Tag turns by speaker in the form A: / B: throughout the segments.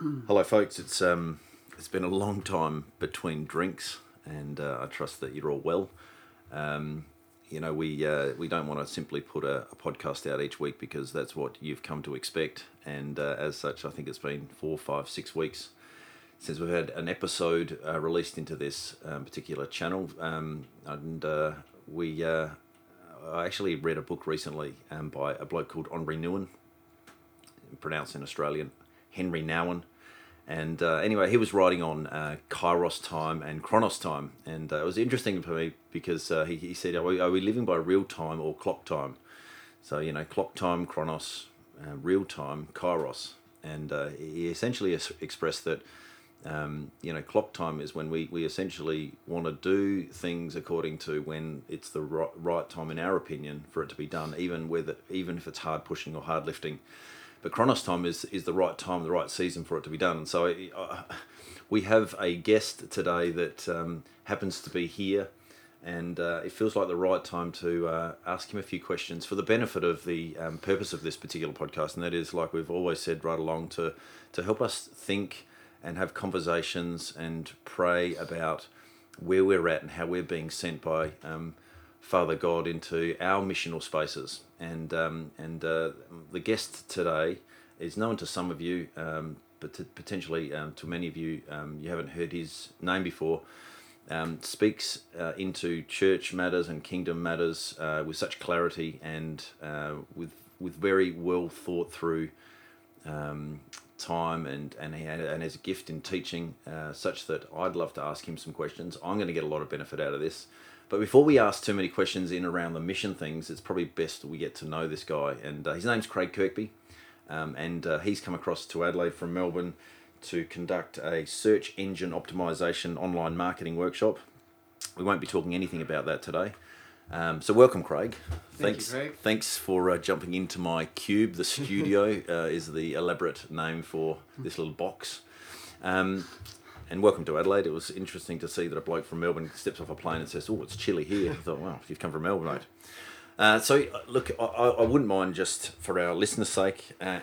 A: Hello, folks. It's um, it's been a long time between drinks, and uh, I trust that you're all well. Um, you know, we uh, we don't want to simply put a, a, podcast out each week because that's what you've come to expect, and uh, as such, I think it's been four, five, six weeks since we've had an episode uh, released into this um, particular channel, um, and uh, we. Uh, I actually read a book recently um, by a bloke called Henri Nouwen, pronounced in Australian Henry Nouwen. And uh, anyway, he was writing on uh, Kairos time and Chronos time. And uh, it was interesting for me because uh, he, he said, are we, are we living by real time or clock time? So, you know, clock time, Chronos, uh, real time, Kairos. And uh, he essentially expressed that, um, you know, clock time is when we, we essentially want to do things according to when it's the right, right time, in our opinion, for it to be done, even, it, even if it's hard pushing or hard lifting. But Chronos time is, is the right time, the right season for it to be done. And so we have a guest today that um, happens to be here. And uh, it feels like the right time to uh, ask him a few questions for the benefit of the um, purpose of this particular podcast. And that is, like we've always said right along, to, to help us think and have conversations and pray about where we're at and how we're being sent by um, Father God into our missional spaces. And um, and uh, the guest today is known to some of you, um, but to potentially um, to many of you, um, you haven't heard his name before. Um, speaks uh, into church matters and kingdom matters uh, with such clarity and uh, with with very well thought through um, time and and he had, and has a gift in teaching uh, such that I'd love to ask him some questions. I'm going to get a lot of benefit out of this. But before we ask too many questions in around the mission things, it's probably best we get to know this guy. And uh, his name's Craig Kirkby, um, and uh, he's come across to Adelaide from Melbourne to conduct a search engine optimization online marketing workshop. We won't be talking anything about that today. Um, so welcome, Craig.
B: Thank thanks, you, Craig.
A: Thanks for uh, jumping into my cube. The studio uh, is the elaborate name for this little box. Um, and welcome to Adelaide. It was interesting to see that a bloke from Melbourne steps off a plane and says, "Oh, it's chilly here." I thought, "Wow, you've come from Melbourne, mate." Uh, so, look, I, I wouldn't mind just for our listeners' sake uh,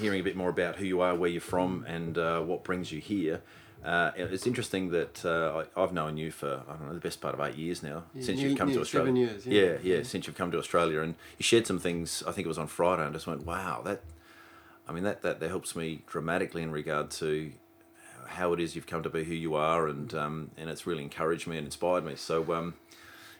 A: hearing a bit more about who you are, where you're from, and uh, what brings you here. Uh, it's interesting that uh, I, have known you for I don't know the best part of eight years now
B: yeah, since you've come to Australia. Seven years,
A: yeah. yeah. yeah, since you've come to Australia, and you shared some things. I think it was on Friday, and I just went, "Wow, that." I mean, that, that, that helps me dramatically in regard to how it is you've come to be who you are, and um, and it's really encouraged me and inspired me. So, um,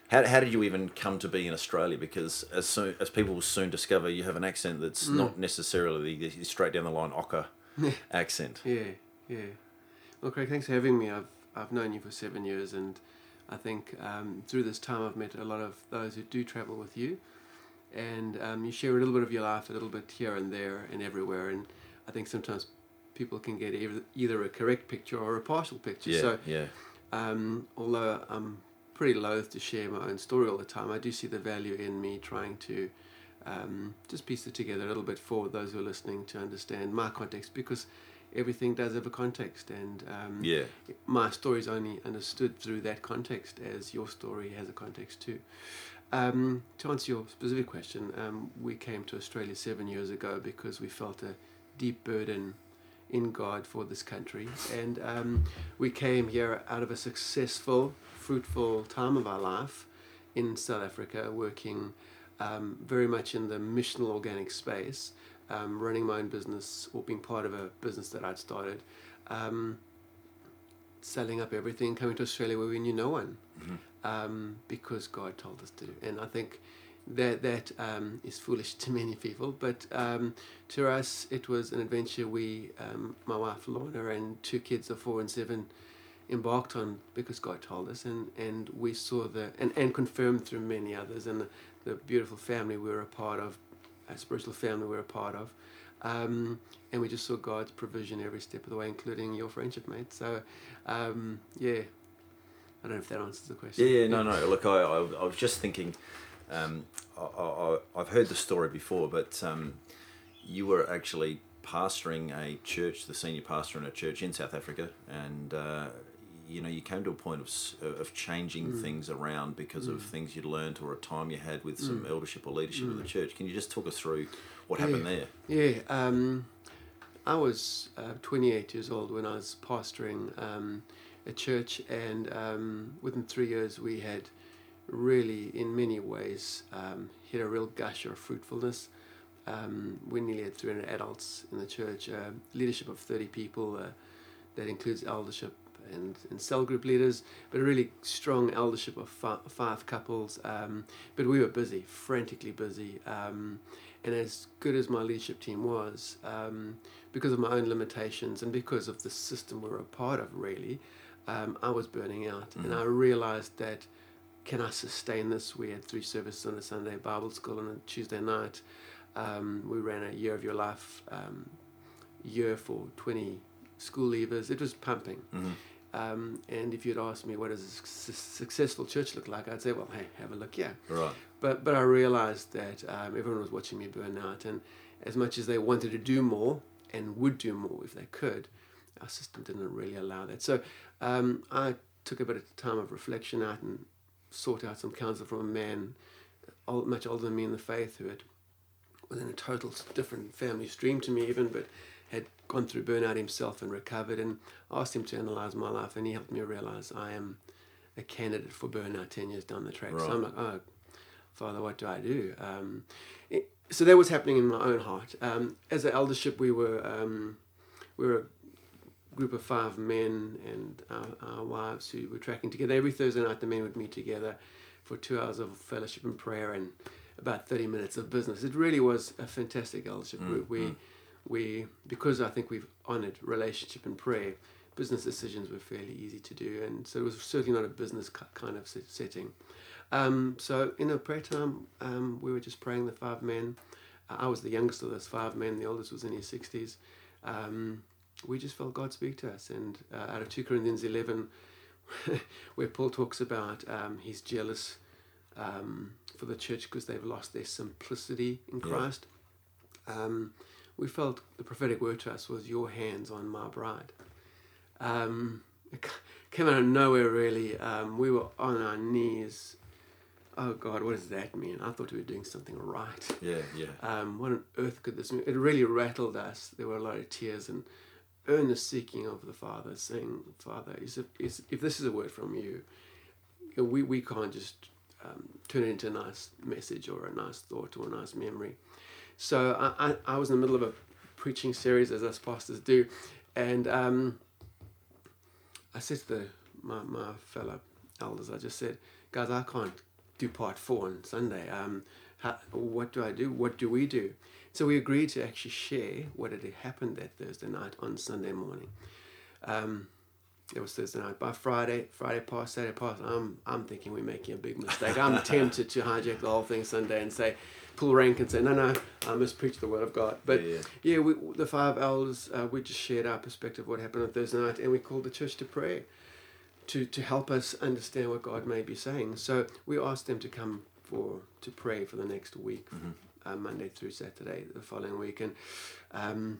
A: how, how did you even come to be in Australia? Because as soon as people will soon discover, you have an accent that's mm. not necessarily the straight down the line Ocker accent.
B: Yeah, yeah. Well, Craig, thanks for having me. I've I've known you for seven years, and I think um, through this time I've met a lot of those who do travel with you, and um, you share a little bit of your life, a little bit here and there and everywhere, and I think sometimes people can get either a correct picture or a partial picture.
A: Yeah, so, yeah.
B: Um, although I'm pretty loath to share my own story all the time, I do see the value in me trying to um, just piece it together a little bit for those who are listening to understand my context because everything does have a context and um,
A: yeah.
B: my story is only understood through that context as your story has a context too. Um, to answer your specific question, um, we came to Australia seven years ago because we felt a deep burden in God for this country. And um, we came here out of a successful, fruitful time of our life in South Africa, working um, very much in the missional organic space, um, running my own business or being part of a business that I'd started. Um, selling up everything, coming to Australia where we knew no one, mm-hmm. Um, because God told us to. And I think that that um, is foolish to many people, but um, to us it was an adventure we, um, my wife Lorna and two kids of four and seven, embarked on because God told us, and, and we saw the and, and confirmed through many others, and the, the beautiful family we were a part of, a spiritual family we were a part of, um, and we just saw God's provision every step of the way, including your friendship, mate. So, um, yeah, I don't know if that answers the question.
A: Yeah, yeah, no, no. Look, I, I, I was just thinking um, I, have heard the story before, but um, you were actually pastoring a church, the senior pastor in a church in South Africa, and uh, you know you came to a point of of changing mm. things around because mm. of things you'd learned or a time you had with some mm. eldership or leadership of the mm. church. Can you just talk us through what
B: yeah.
A: happened there?
B: Yeah. Um, I was uh, 28 years old when I was pastoring um, a church, and um, within three years, we had really, in many ways, um, hit a real gush of fruitfulness. Um, we nearly had 300 adults in the church, uh, leadership of 30 people, uh, that includes eldership and, and cell group leaders, but a really strong eldership of fi- five couples. Um, but we were busy, frantically busy. Um, and as good as my leadership team was, um, because of my own limitations and because of the system we were a part of, really, um, I was burning out. Mm-hmm. And I realized that can I sustain this? We had three services on a Sunday, Bible school on a Tuesday night. Um, we ran a year of your life um, year for 20 school leavers. It was pumping. Mm-hmm. Um, and if you'd asked me what does a su- successful church look like, I'd say, well, hey, have a look, yeah.
A: Right.
B: But but I realized that um, everyone was watching me burn out, and as much as they wanted to do more and would do more if they could, our system didn't really allow that. So um, I took a bit of time of reflection out and sought out some counsel from a man old, much older than me in the faith who had was in a total different family stream to me even, but had gone through burnout himself and recovered and asked him to analyze my life and he helped me realize I am a candidate for burnout 10 years down the track. Right. So I'm like, oh, Father, what do I do? Um, it, so that was happening in my own heart. Um, as an eldership, we were um, we were group of five men and our, our, wives who were tracking together. Every Thursday night, the men would meet together for two hours of fellowship and prayer and about 30 minutes of business. It really was a fantastic eldership mm, group. We mm we because I think we've honoured relationship and prayer, business decisions were fairly easy to do, and so it was certainly not a business kind of setting. Um, so in a prayer time, um, we were just praying the five men. Uh, I was the youngest of those five men. The oldest was in his sixties. Um, we just felt God speak to us, and uh, out of two Corinthians eleven, where Paul talks about um, he's jealous um, for the church because they've lost their simplicity in Christ. Yeah. Um, we felt the prophetic word to us was your hands on my bride. Um, it came out of nowhere really. Um, we were on our knees. Oh God, what does that mean? I thought we were doing something right.
A: Yeah, yeah.
B: Um, what on earth could this mean? It really rattled us. There were a lot of tears and earnest seeking of the Father, saying, Father, is if, is, if this is a word from you, we, we can't just um, turn it into a nice message or a nice thought or a nice memory. So I, I, I was in the middle of a preaching series, as us pastors do, and um, I said to the, my, my fellow elders, I just said, guys, I can't do part four on Sunday. Um, how, what do I do? What do we do? So we agreed to actually share what had happened that Thursday night on Sunday morning. Um, it was Thursday night. By Friday, Friday past, Saturday past, I'm I'm thinking we're making a big mistake. I'm tempted to hijack the whole thing Sunday and say, pull rank and say, no, no, I must preach the word of God. But yeah, yeah. yeah we, the five elders, uh, we just shared our perspective of what happened on Thursday night, and we called the church to prayer to, to help us understand what God may be saying. So we asked them to come for to pray for the next week, mm-hmm. uh, Monday through Saturday, the following week, and. Um,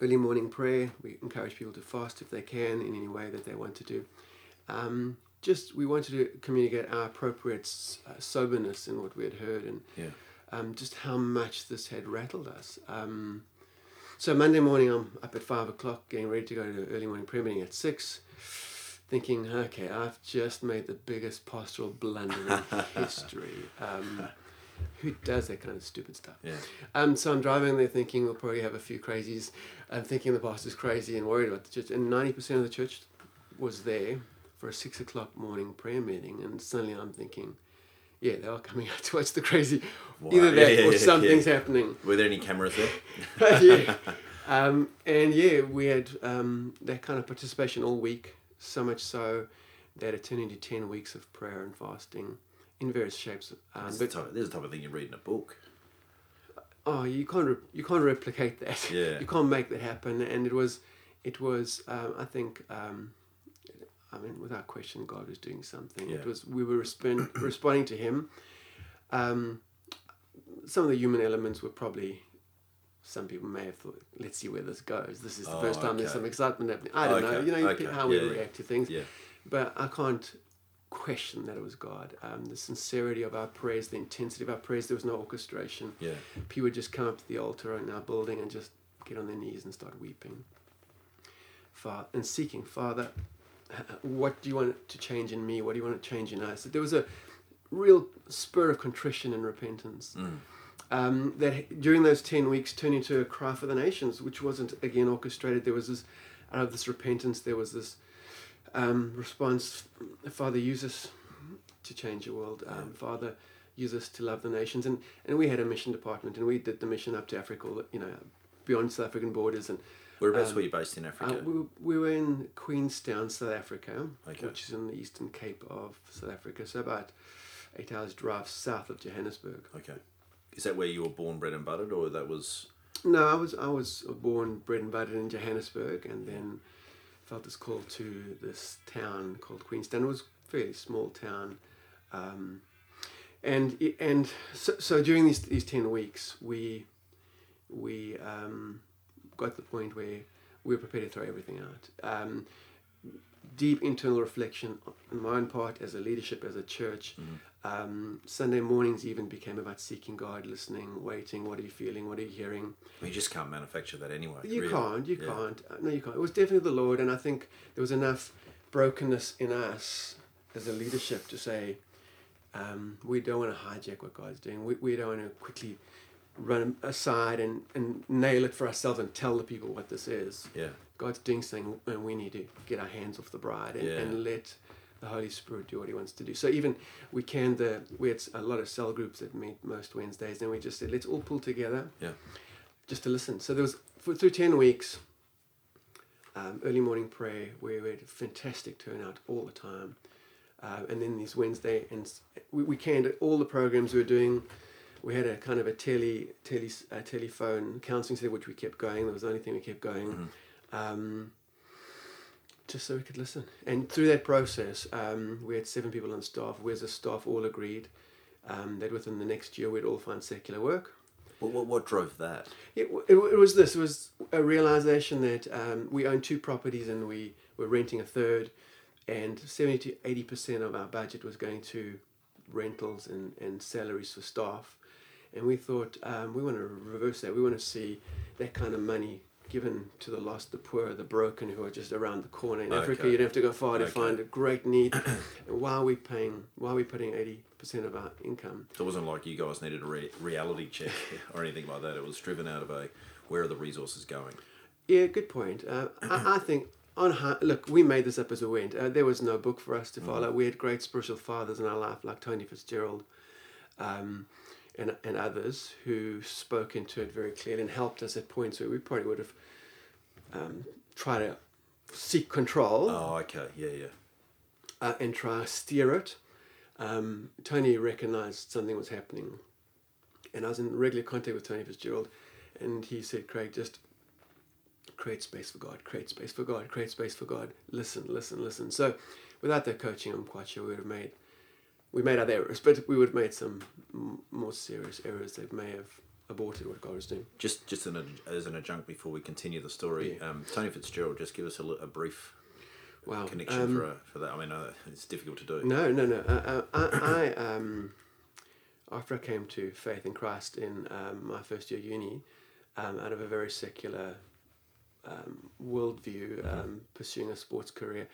B: early morning prayer. We encourage people to fast if they can in any way that they want to do. Um, just we wanted to communicate our appropriate uh, soberness in what we had heard and
A: yeah
B: um, just how much this had rattled us. Um, so Monday morning, I'm up at five o'clock, getting ready to go to early morning prayer meeting at six, thinking, okay, I've just made the biggest pastoral blunder in history. Um, who does that kind of stupid stuff?
A: Yeah.
B: Um, so I'm driving there thinking we'll probably have a few crazies. I'm thinking the pastor's crazy and worried about the church. And 90% of the church was there for a six o'clock morning prayer meeting. And suddenly I'm thinking, yeah, they are coming out to watch the crazy. Wow. Either that yeah, yeah, or something's yeah. happening.
A: Were there any cameras
B: there? yeah. Um, and yeah, we had um, that kind of participation all week, so much so that it turned into 10 weeks of prayer and fasting in various shapes.
A: Um, this, but, is the type, this is the type of thing you read in a book.
B: Oh, you can't re- you can't replicate that.
A: Yeah.
B: You can't make that happen. And it was, it was um, I think, um, I mean, without question, God was doing something. Yeah. It was we were respond, responding to Him. Um, some of the human elements were probably. Some people may have thought, "Let's see where this goes. This is the oh, first time okay. there's some excitement happening." I don't okay. know. You know okay. how we yeah, react to things.
A: Yeah.
B: But I can't question that it was God. Um, the sincerity of our prayers, the intensity of our prayers. There was no orchestration.
A: Yeah.
B: People would just come up to the altar in our building and just get on their knees and start weeping. Father, and seeking, Father, what do you want to change in me? What do you want to change in us? There was a real spur of contrition and repentance.
A: Mm.
B: Um, that during those 10 weeks turned into a cry for the nations, which wasn't again orchestrated. There was this, out of this repentance, there was this um, response Father, use us to change the world. Um, Father, use us to love the nations. And, and we had a mission department and we did the mission up to Africa, you know, beyond South African borders. And
A: Whereabouts
B: Um,
A: were you based in Africa?
B: uh, we, we were in Queenstown, South Africa,
A: Okay.
B: which is in the eastern cape of South Africa. So about eight hours drive south of Johannesburg.
A: okay. Is that where you were born, bred and buttered, or that was?
B: No, I was I was born, bred and buttered in Johannesburg, and then felt this call to this town called Queenstown. It was a fairly small town, um, and and so, so during these these ten weeks, we we um, got to the point where we were prepared to throw everything out. Um, deep internal reflection on my own part as a leadership, as a church. Um, Sunday mornings even became about seeking God, listening, waiting. What are you feeling? What are you hearing?
A: You just can't manufacture that anyway.
B: You
A: really.
B: can't. You
A: Yeah.
B: can't. Uh, No, you can't. It was definitely the Lord, and I think there was enough brokenness in us as a leadership to say, um, we don't want to hijack what God's doing. We, we don't want to quickly run aside and, and nail it for ourselves and tell the people what this is.
A: Yeah.
B: God's doing something, and we need to get our hands off the bride and,
A: Yeah.
B: and let the Holy Spirit do what He wants to do. So even we can the we had a lot of cell groups that meet most Wednesdays, and we just said let's all pull together,
A: Yeah.
B: just to listen. So there was for, through ten weeks, um, early morning prayer where we had a fantastic turnout all the time, uh, and then these Wednesday and we, we canned all the programs we were doing. We had a kind of a tele, tele a telephone counselling center which we kept going. That was the only thing we kept going um, just so we could listen. And through that process, um, we had seven people on staff. We as a staff all agreed um, that within the next year we'd all find secular work.
A: What, what, what drove that?
B: It, it, it was this. It was a realization that um, we own two properties and we were renting a third, and seventy to eighty percent of our budget was going to rentals and, and salaries for staff. And we thought um, we want to reverse that. We want to see that kind of money given to the lost, the poor, the broken, who are just around the corner. In Africa, you don't have to go far to
A: Okay.
B: find a great need. and why are we paying? Why are we putting eighty percent of our income
A: it wasn't like you guys needed a re- reality check or anything like that. It was driven out of a where are the resources going?
B: Yeah, good point. Uh, I, I think on hi- look, we made this up as we went. Uh, there was no book for us to follow. We had great spiritual fathers in our life, like Tony Fitzgerald, um, and and others who spoke into it very clearly and helped us at points where we probably would have um, tried to seek control
A: Oh, okay. Yeah, yeah.
B: uh, and try to steer it. Um, Tony recognized something was happening, and I was in regular contact with Tony Fitzgerald, and he said, "Craig, just create space for God, create space for God, create space for God. Listen, listen, listen." So, without that coaching, I'm quite sure we would have made we made other errors, but we would have made some m- more serious errors that may have aborted what God was doing.
A: Just just an, as an adjunct before we continue the story,
B: Yeah.
A: um, Tony Fitzgerald, just give us a, a brief
B: Wow,
A: connection
B: um,
A: for, a, for that. I mean, uh, it's difficult to do.
B: No, no, no. Uh, uh, I, I um, after I came to faith in Christ in um, my first year uni, um, out of a very secular um, worldview, um, pursuing a sports career,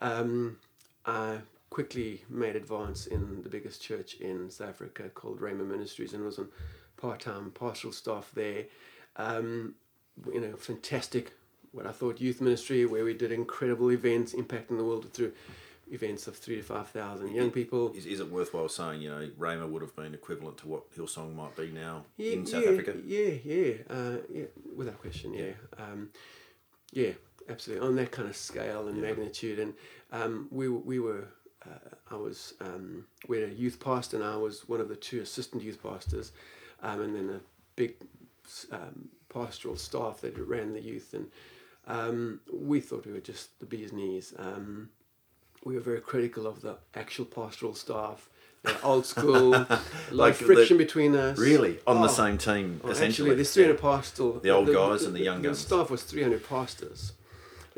B: um, I quickly made advance in the biggest church in South Africa called Rhema Ministries and was on part-time pastoral staff there. Um, you know, fantastic, what I thought youth ministry, where we did incredible events impacting the world through events of three to five thousand young people.
A: Is, is it worthwhile saying, you know, Rhema would have been equivalent to what Hillsong might be now
B: Yeah,
A: in South
B: yeah,
A: Africa?
B: Yeah, yeah, uh, yeah, without question, yeah, um, yeah, absolutely on that kind of scale and
A: Yeah.
B: magnitude. And um, we we were, uh, I was, um, we had a youth pastor, and I was one of the two assistant youth pastors, um, and then a big um, pastoral staff that ran the youth, and um, we thought we were just the bee's knees. Um, we were very critical of the actual pastoral staff. Old school,
A: Like
B: of
A: the-
B: friction between us.
A: Really? On
B: Oh.
A: the same team,
B: Well,
A: essentially?
B: Actually, there's 300 pastoral.
A: The old guys and the young
B: The
A: guns.
B: staff was 300 pastors.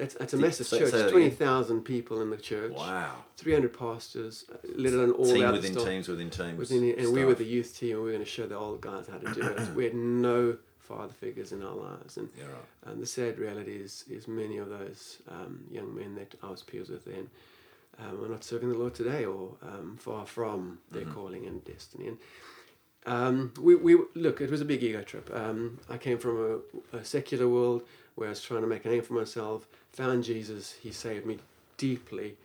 B: That's, that's a
A: Say-
B: massive
A: say-
B: church.
A: that again.
B: 20,000 people in the church.
A: Wow.
B: 300 pastors, uh, let alone all
A: Team
B: the other
A: within
B: staff.
A: teams within teams.
B: Within the- and we were the youth team, and we were going to show the old guys how to do it. we had no father figures in our lives. And,
A: Yeah, right.
B: and the sad reality is, is many of those um, young men that I was peers with then um, are not serving the Lord today or um, far from their calling and destiny. And um, we, we look, it was a big ego trip. Um, I came from a, a secular world where I was trying to make a name for myself, found Jesus, he saved me deeply,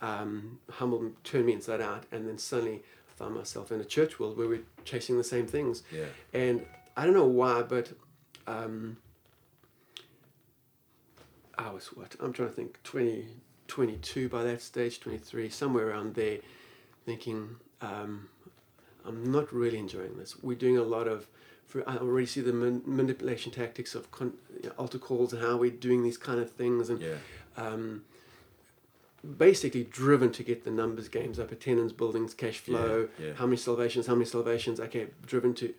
B: um, humbled me, turned me inside out, and then suddenly found myself in a church world where we're chasing the same things.
A: Yeah.
B: And I don't know why, but um, I was what? I'm trying to think, 20, 22 by that stage, 23, somewhere around there, thinking, um, I'm not really enjoying this. We're doing a lot of, for, I already see the man, manipulation tactics of con, you know, altar calls and how we're doing these kind of things. And
A: Yeah.
B: um, basically driven to get the numbers games up attendance buildings cash flow
A: Yeah, yeah.
B: how many salvations how many salvations okay driven to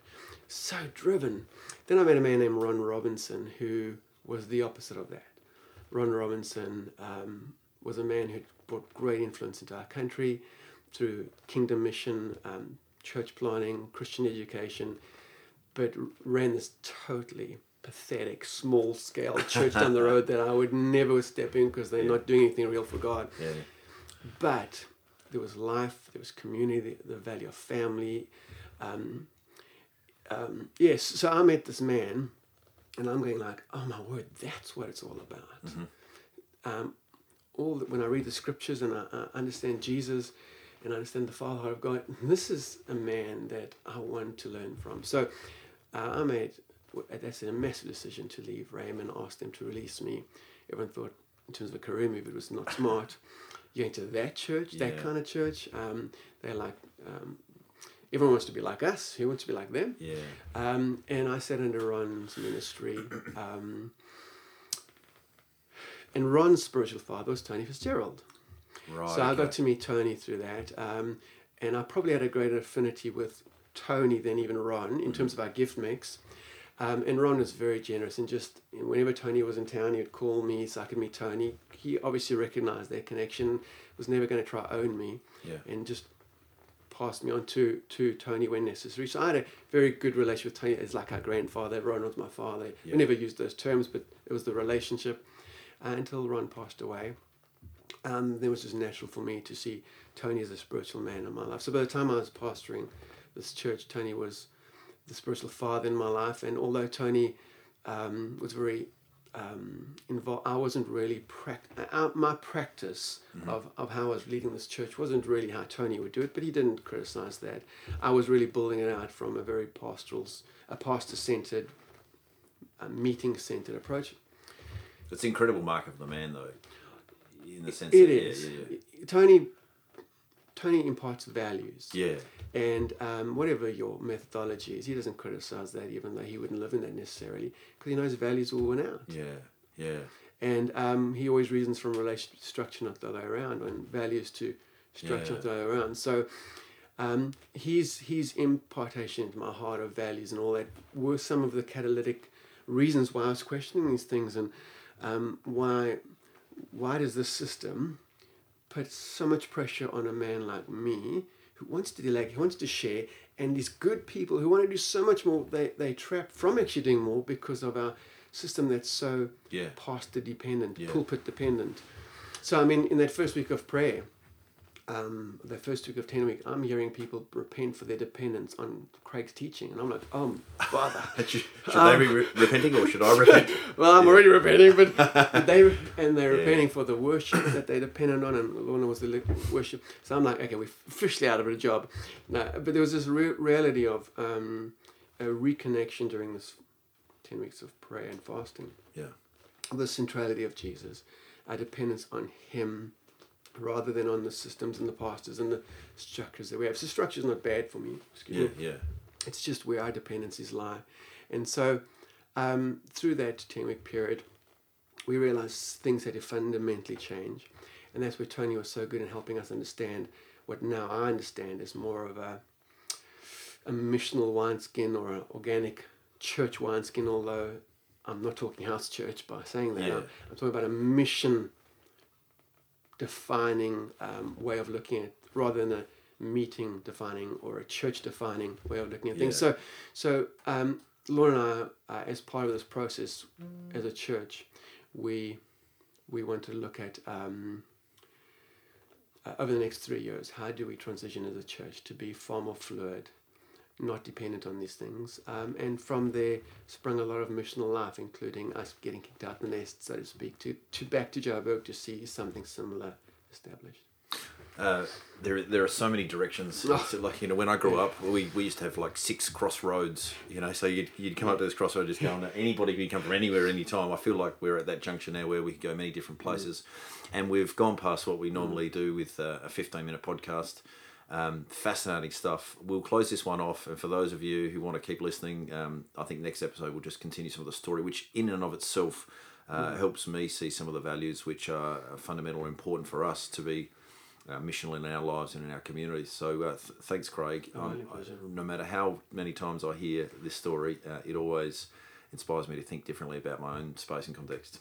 B: so driven then i met a man named ron robinson who was the opposite of that ron robinson um, was a man who brought great influence into our country through kingdom mission um, church planning christian education but ran this totally pathetic small scale church down the road that I would never step in because they're not doing anything real for God.
A: Yeah.
B: But there was life, there was community, the, the value of family. Um, um, yes, so I met this man, and I'm going like, oh my word, that's what it's all about. Um, all the, when I read the scriptures and I, I understand Jesus and I understand the Father heart of God, this is a man that I want to learn from. So uh, I made that's a massive decision to leave Rhema, asked them to release me. Everyone thought, in terms of a career move, it was not smart. You're into that church, that
A: Yeah.
B: kind of church. Um, they're like, um, everyone wants to be like us. Who wants to be like them?
A: Yeah.
B: Um, and I sat under Ron's ministry. Um, and Ron's spiritual father was Tony Fitzgerald.
A: Right.
B: So I got to meet Tony through that. Um, and I probably had a greater affinity with Tony than even Ron in terms of our gift mix. Um, and Ron was very generous and just whenever Tony was in town, he would call me so I could meet Tony. He obviously recognized that connection, was never going to try own me,
A: Yeah.
B: and just passed me on to, to Tony when necessary. So I had a very good relationship with Tony as like our grandfather. Ron was my father.
A: Yeah.
B: We never used those terms, but it was the relationship uh, until Ron passed away. Um, then it was just natural for me to see Tony as a spiritual man in my life. So by the time I was pastoring this church, Tony was the spiritual father in my life. And although Tony um, was very um, involved, I wasn't really pract- uh, my practice of, of how I was leading this church wasn't really how Tony would do it, but he didn't criticize that. I was really building it out from a very pastoral, a pastor centered, a meeting centered approach.
A: It's incredible mark of the man, though, in the sense
B: It
A: that,
B: is.
A: Yeah, yeah,
B: Tony. Tony imparts values.
A: yeah.
B: And um, whatever your methodology is, he doesn't criticize that, even though he wouldn't live in that necessarily, because he knows values will win out.
A: Yeah, yeah,
B: And um, he always reasons from relation structure, not the other way around, and values to structure,
A: Yeah.
B: not the other way around. So um, his his impartation into my heart of values and all that were some of the catalytic reasons why I was questioning these things and um, why why does this system put so much pressure on a man like me who wants to delegate, who wants to share, and these good people who want to do so much more, they they trap from actually doing more because of our system that's so
A: Yeah.
B: pastor dependent,
A: Yeah.
B: pulpit dependent. So I mean, in that first week of prayer, um, the first week of ten week, I'm hearing people repent for their dependence on Craig's teaching, and I'm like, oh, Father.
A: Should, should they be re- repenting or should I repent?
B: Well, I'm already repenting, but they and they're
A: Yeah.
B: repenting for the worship that they depended on, and Lorna was the worship. So I'm like, okay, we're officially out of a job. No, but there was this re- reality of um, a reconnection during this ten weeks of prayer and fasting,
A: Yeah,
B: the centrality of Jesus, our dependence on Him, rather than on the systems and the pastors and the structures that we have. So structure's not bad for me. Excuse
A: yeah,
B: me
A: yeah,
B: it's just where our dependencies lie. And so, um, through that 10 week period, we realized things had to fundamentally change. And that's where Tony was so good in helping us understand what now I understand is more of a, a missional wineskin or an organic church wineskin, although I'm not talking house church by saying that.
A: Yeah.
B: I'm, I'm talking about a mission defining um, way of looking at rather than a meeting defining or a church defining way of looking at things.
A: Yeah.
B: So, so um, Lorna and I, uh, as part of this process, as a church, we we want to look at um, uh, over the next three years. How do we transition as a church to be far more fluid, not dependent on these things? Um, and from there sprung a lot of missional life, including us getting kicked out of the nest, so to speak, to, to back to Joburg to see something similar established.
A: Uh, there, there are so many directions.
B: Oh.
A: It's like you know, when I grew up, we, we used to have like six crossroads. You know, so you'd, you'd come up to this crossroad, just going. Anybody could come from anywhere, anytime. I feel like we're at that junction now where we can go many different places, and we've gone past what we normally do with uh, a fifteen minute podcast. Um, fascinating stuff. We'll close this one off, and for those of you who want to keep listening, um, I think next episode we'll just continue some of the story, which in and of itself uh, helps me see some of the values which are fundamental and important for us to be uh, missional in our lives and in our communities. So uh, th- thanks, Craig.
B: Oh,
A: Um. I- no matter how many times I hear this story, uh, it always inspires me to think differently about my own space and context.